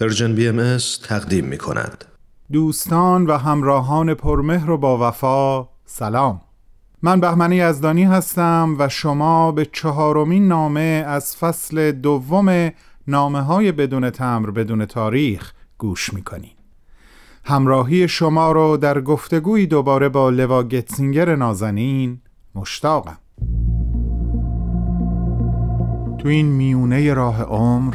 Persian BMS تقدیم می کند. دوستان و همراهان پرمهر و با وفا سلام. من بهمنی یزدانی هستم و شما به چهارمین نامه از فصل دوم نامه های بدون تمبر بدون تاریخ گوش می‌کنید همراهی شما رو در گفتگوی دوباره با لوا گتسینگر نازنین مشتاقم. تو این میونه راه عمر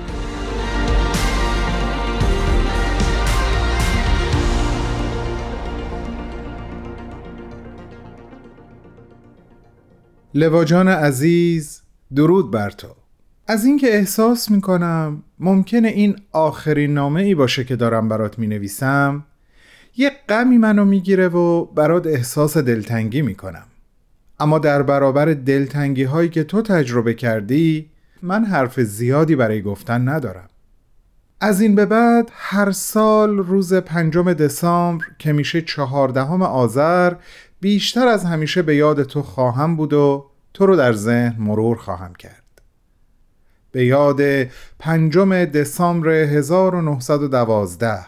لواجان عزیز درود بر تو. از اینکه احساس می‌کنم ممکنه این آخرین نامه ای باشه که دارم برات می نویسم یه غمی منو می‌گیره و برات احساس دلتنگی می‌کنم. اما در برابر دلتنگی هایی که تو تجربه کردی من حرف زیادی برای گفتن ندارم. از این به بعد هر سال روز پنجم دسامبر که میشه چهاردهم آذر بیشتر از همیشه به یاد تو خواهم بود و تو رو در ذهن مرور خواهم کرد. به یاد پنجم دسامبر 1912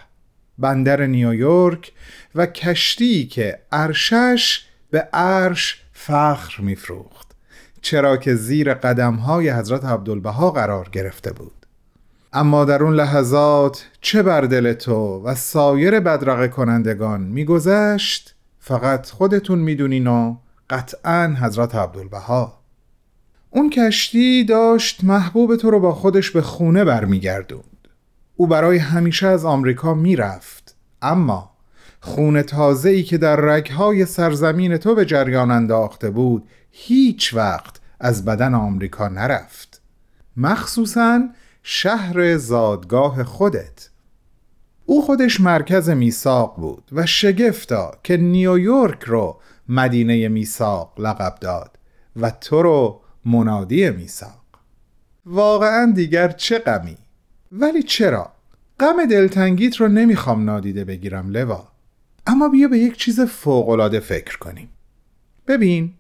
بندر نیویورک و کشتی که ارشش به عرش فخر میفروخت چرا که زیر قدم های حضرت عبدالبها قرار گرفته بود. اما در اون لحظات چه بر دل تو و سایر بدرقه کنندگان میگذشت؟ فقط خودتون می‌دونین و قطعا حضرت عبدالبها. اون کشتی داشت محبوب تو رو با خودش به خونه برمیگردوند. او برای همیشه از آمریکا می‌رفت. اما خونه تازه ای که در رگهای سرزمین تو به جریان انداخته بود هیچ وقت از بدن آمریکا نرفت. مخصوصا شهر زادگاه خودت. او خودش مرکز میثاق بود و شگفتا که نیویورک رو مدینه میثاق لقب داد و تو رو منادی میثاق. واقعا دیگر چه غمی؟ ولی چرا؟ غم دلتنگیت رو نمی‌خوام نادیده بگیرم لوا. اما بیا به یک چیز فوقالعاده فکر کنیم. ببین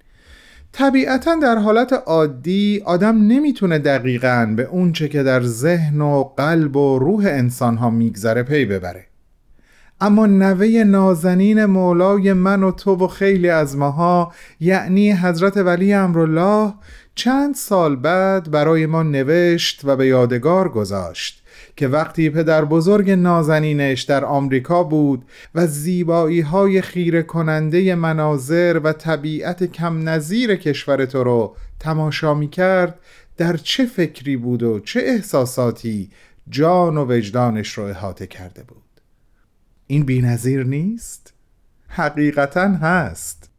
طبیعتا در حالت عادی آدم نمی‌تونه دقیقا به اونچه که در ذهن و قلب و روح انسان ها میگذره پی ببره. اما نوه نازنین مولای من و تو و خیلی از ماها یعنی حضرت ولی امرالله چند سال بعد برای ما نوشت و به یادگار گذاشت. که وقتی پدر بزرگ نازنینش در آمریکا بود و زیبایی های خیره کننده مناظر و طبیعت کم نظیر کشور تو رو تماشا می کرد در چه فکری بود و چه احساساتی جان و وجدانش رو احاطه کرده بود این بینظیر نیست؟ حقیقتا هست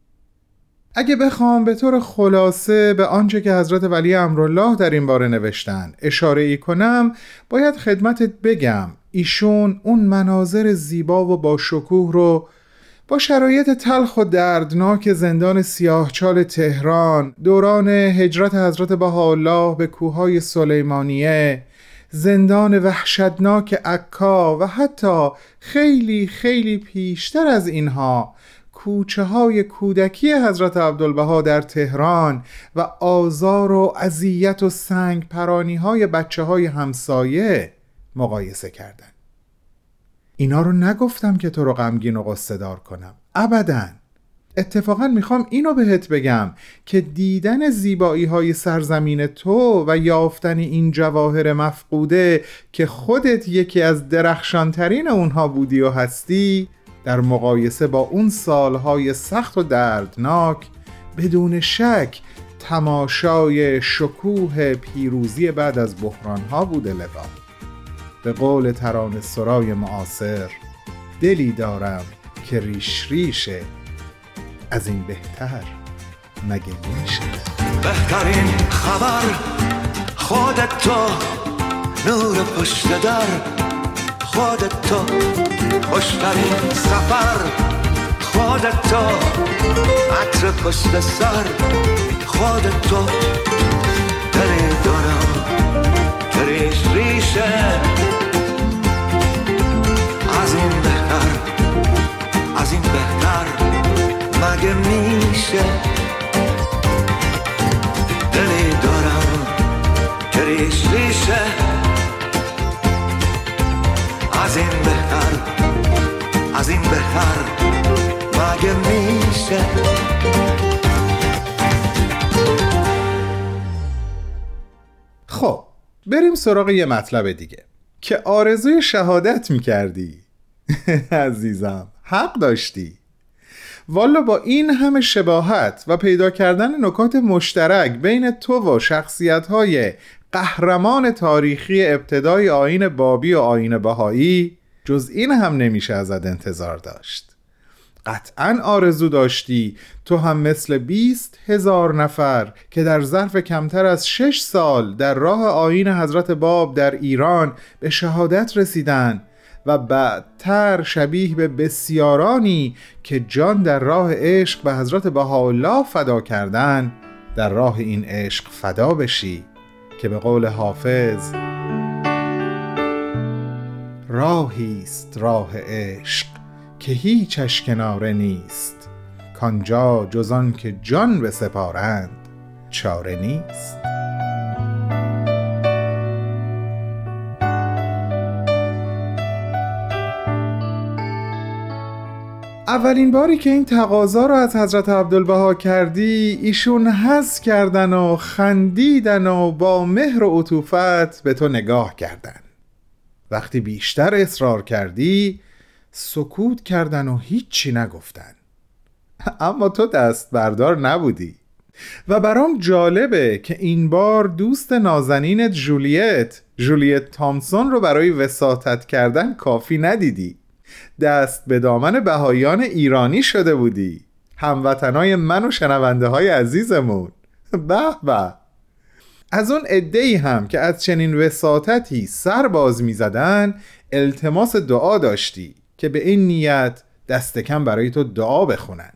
اگه بخوام به طور خلاصه به آنچه که حضرت ولی امرالله در این باره نوشتن اشاره ای کنم باید خدمتت بگم ایشون اون مناظر زیبا و با شکوه رو با شرایط تلخ و دردناک زندان سیاهچال تهران دوران هجرت حضرت بهاءالله به کوههای سلیمانیه زندان وحشتناک عکا و حتی خیلی خیلی پیشتر از اینها کوچه های کودکی حضرت عبدالبها در تهران و آزار و اذیت و سنگ پرانی های بچه های همسایه مقایسه کردن اینا رو نگفتم که تو رو غمگین و قصه دار کنم. ابدا. اتفاقا می‌خوام اینو بهت بگم که دیدن زیبایی های سرزمین تو و یافتن این جواهر مفقوده که خودت یکی از درخشانترین اونها بودی و هستی در مقایسه با اون سالهای سخت و دردناک بدون شک تماشای شکوه پیروزی بعد از بحرانها بوده لوا به قول تران سرای معاصر دلی دارم که ریش ریشه از این بهتر مگه میشه؟ بهترین خبر خودت تو نور پشت در. خودت تو خوشترین سفر. خودت تو عطر پشت سر. خودت تو دلی دارم که ریش ریشه. از این بهتر از این بهتر مگه میشه؟ دلی دارم که ریش ریشه. از این بهتر از این بهتر مگه میشه؟ خب بریم سراغ یه مطلب دیگه که آرزوی شهادت می‌کردی. عزیزم حق داشتی. والا با این همه شباهت و پیدا کردن نکات مشترک بین تو و شخصیت های قهرمان تاریخی ابتدای آین بابی و آین بهایی جز این هم نمیشه ازت انتظار داشت. قطعا آرزو داشتی تو هم مثل بیست هزار نفر که در ظرف کمتر از شش سال در راه آین حضرت باب در ایران به شهادت رسیدن و بعدتر شبیه به بسیارانی که جان در راه عشق به حضرت بهاءالله فدا کردن در راه این عشق فدا بشی. که به قول حافظ راهیست راه عشق که هیچش کناره نیست. کانجا جزان که جان به سپارند چاره نیست. اولین باری که این تقاضا رو از حضرت عبدالبها کردی ایشون حس کردن و خندیدن و با مهر و عطوفت به تو نگاه کردن. وقتی بیشتر اصرار کردی سکوت کردن و هیچی نگفتن. اما تو دست بردار نبودی. و برام جالبه که این بار دوست نازنینت جولیت جولیت تامسون رو برای وساطت کردن کافی ندیدی. دست به دامن بهایان ایرانی شده بودی. هموطنای من و شنونده های عزیزمون. به به. از اون عده هم که از چنین وساطتی سر باز می زدن التماس دعا داشتی که به این نیت دست کم برای تو دعا بخونن.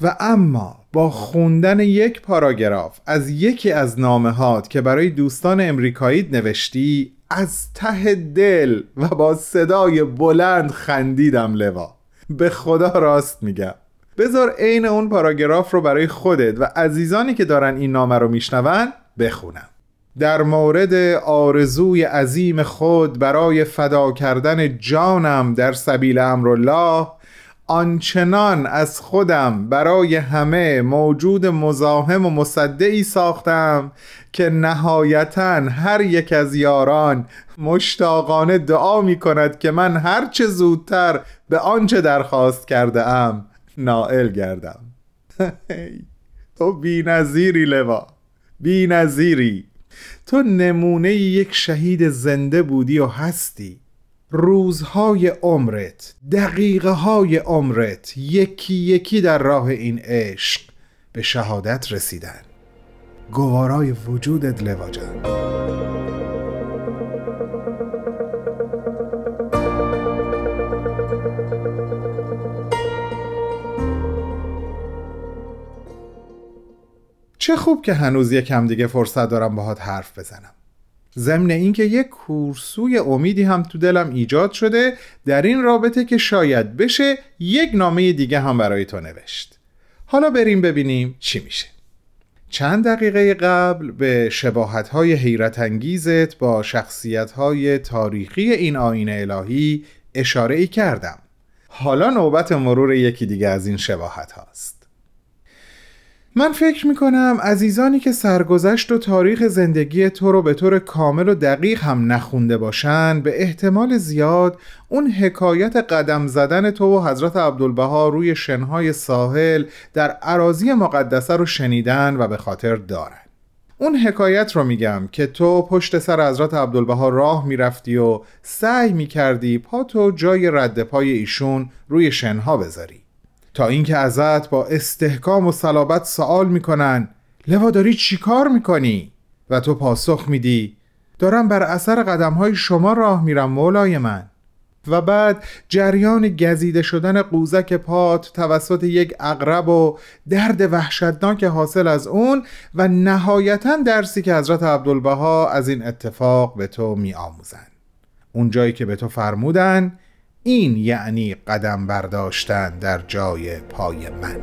و اما با خوندن یک پاراگراف از یکی از نامه هات که برای دوستان امریکایی نوشتی از ته دل و با صدای بلند خندیدم لوا. به خدا راست میگم. بذار عین اون پاراگراف رو برای خودت و عزیزانی که دارن این نامه رو میشنون بخونم. در مورد آرزوی عظیم خود برای فدا کردن جانم در سبیل امرالله آنچنان از خودم برای همه موجود مزاحم و مصدعی ساختم که نهایتا هر یک از یاران مشتاقانه دعا می کند که من هرچه زودتر به آنچه درخواست کرده ام نائل گردم. تو بی نظیری لوا بی نظیری. تو نمونه یک شهید زنده بودی و هستی. روزهای عمرت دقیقه های عمرت یکی یکی در راه این عشق به شهادت رسیدن. گوارای وجودت لوا جان چه خوب که هنوز یکم دیگه فرصت دارم باهات حرف بزنم. ضمن اینکه یک کورسوی امیدی هم تو دلم ایجاد شده در این رابطه که شاید بشه یک نامه دیگه هم برای تو نوشت. حالا بریم ببینیم چی میشه. چند دقیقه قبل به شباهت های حیرت انگیزت با شخصیت های تاریخی این آین الهی اشاره ای کردم. حالا نوبت مرور یکی دیگه از این شباهت هاست. من فکر می‌کنم عزیزانی که سرگذشت و تاریخ زندگی تو رو به طور کامل و دقیق هم نخونده باشن به احتمال زیاد اون حکایت قدم زدن تو و حضرت عبدالبها روی شنهای ساحل در عراضی مقدسه رو شنیدن و به خاطر دارن. اون حکایت رو میگم که تو پشت سر حضرت عبدالبها راه می‌رفتی و سعی می‌کردی پا تو جای رد پای ایشون روی شنها بذاری. تا اینکه ازت با استحکام و صلابت سوال می‌کنن لوا داری چی کار می‌کنی؟ و تو پاسخ میدی دارم بر اثر قدم های شما راه میرم مولای من و بعد جریان گزیده شدن قوزک پات توسط یک اقرب و درد وحشتناک حاصل از اون و نهایتا درسی که حضرت عبدالبها از این اتفاق به تو می آموزن اون جایی که به تو فرمودن این یعنی قدم برداشتن در جای پای من.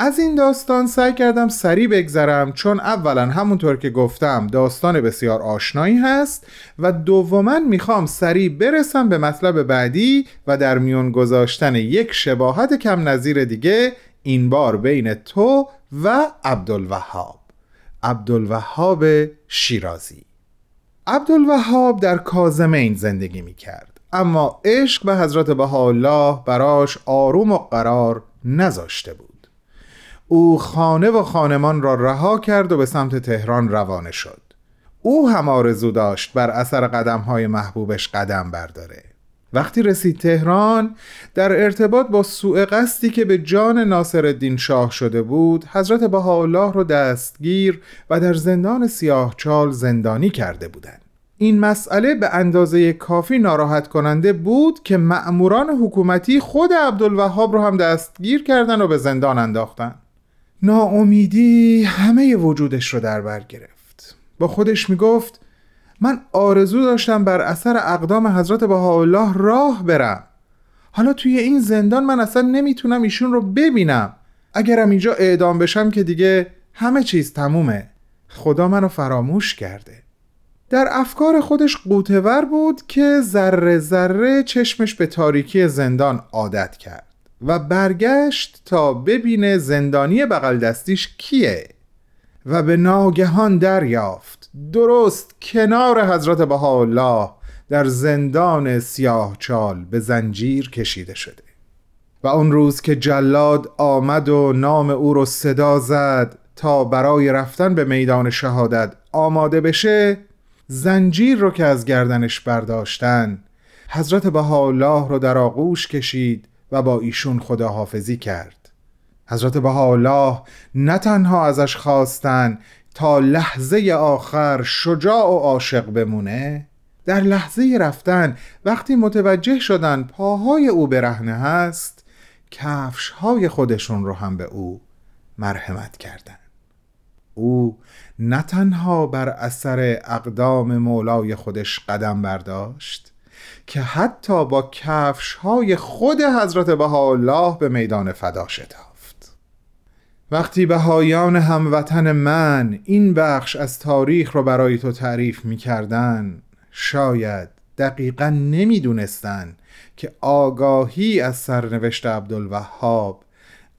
از این داستان سعی کردم سریع بگذرم چون اولا همونطور که گفتم داستان بسیار آشنایی هست و دوما می‌خوام سریع برسم به مطلب بعدی و در میون گذاشتن یک شباهت کم نظیر دیگه این بار بین تو و عبدالوهاب. عبدالوهاب شیرازی. عبدالوهاب در کازمین زندگی می‌کرد اما عشق به حضرت بهاءالله براش آروم و قرار نذاشته بود. او خانه و خانمان را رها کرد و به سمت تهران روانه شد. او هم آرزو داشت بر اثر قدم های محبوبش قدم برداره. وقتی رسید تهران در ارتباط با سوء قصدی که به جان ناصر الدین شاه شده بود حضرت بهاءالله را دستگیر و در زندان سیاه چال زندانی کرده بودند. این مسئله به اندازه کافی ناراحت کننده بود که مأموران حکومتی خود عبدالوهاب رو هم دستگیر کردن و به زندان انداختن ناامیدی همه وجودش رو در بر گرفت. با خودش می‌گفت من آرزو داشتم بر اثر اقدام حضرت بهاءالله راه برم. حالا توی این زندان من اصلا نمی‌تونم ایشون رو ببینم. اگرم اینجا اعدام بشم که دیگه همه چیز تمومه. خدا منو فراموش کرده. در افکار خودش قوتور بود که ذره ذره چشمش به تاریکی زندان عادت کرد. و برگشت تا ببینه زندانی بغل دستیش کیه و به ناگهان دریافت. درست کنار حضرت بهاءالله در زندان سیاه چال به زنجیر کشیده شده. و اون روز که جلاد آمد و نام او رو صدا زد تا برای رفتن به میدان شهادت آماده بشه زنجیر رو که از گردنش برداشتن حضرت بهاءالله رو در آغوش کشید و با ایشون خداحافظی کرد حضرت بهاءالله نه تنها ازش خواستن تا لحظه آخر شجاع و عاشق بمونه در لحظه رفتن وقتی متوجه شدن پاهای او برهنه هست کفش های خودشون رو هم به او مرحمت کردند. او نه تنها بر اثر اقدام مولای خودش قدم برداشت که حتی با کفش های خود حضرت بهاءالله به میدان فدا شتافت. وقتی بهایان هموطن من این بخش از تاریخ رو برای تو تعریف می کردن شاید دقیقا نمی‌دونستن که آگاهی از سرنوشت عبدالوهاب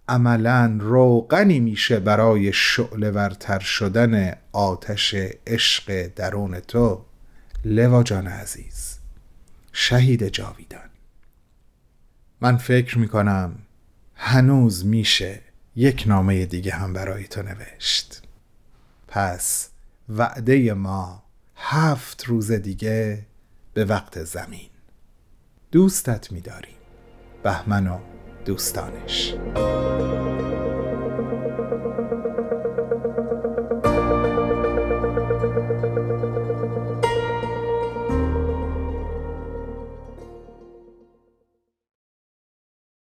عملا روغنی میشه برای شعله ورتر شدن آتش عشق درون تو. لوا جان عزیز. شهید جاویدان. من فکر می‌کنم هنوز میشه یک نامه دیگه هم برای تو نوشت. پس وعده ما هفت روز دیگه به وقت زمین. دوستت میداریم. بهمن و دوستانش.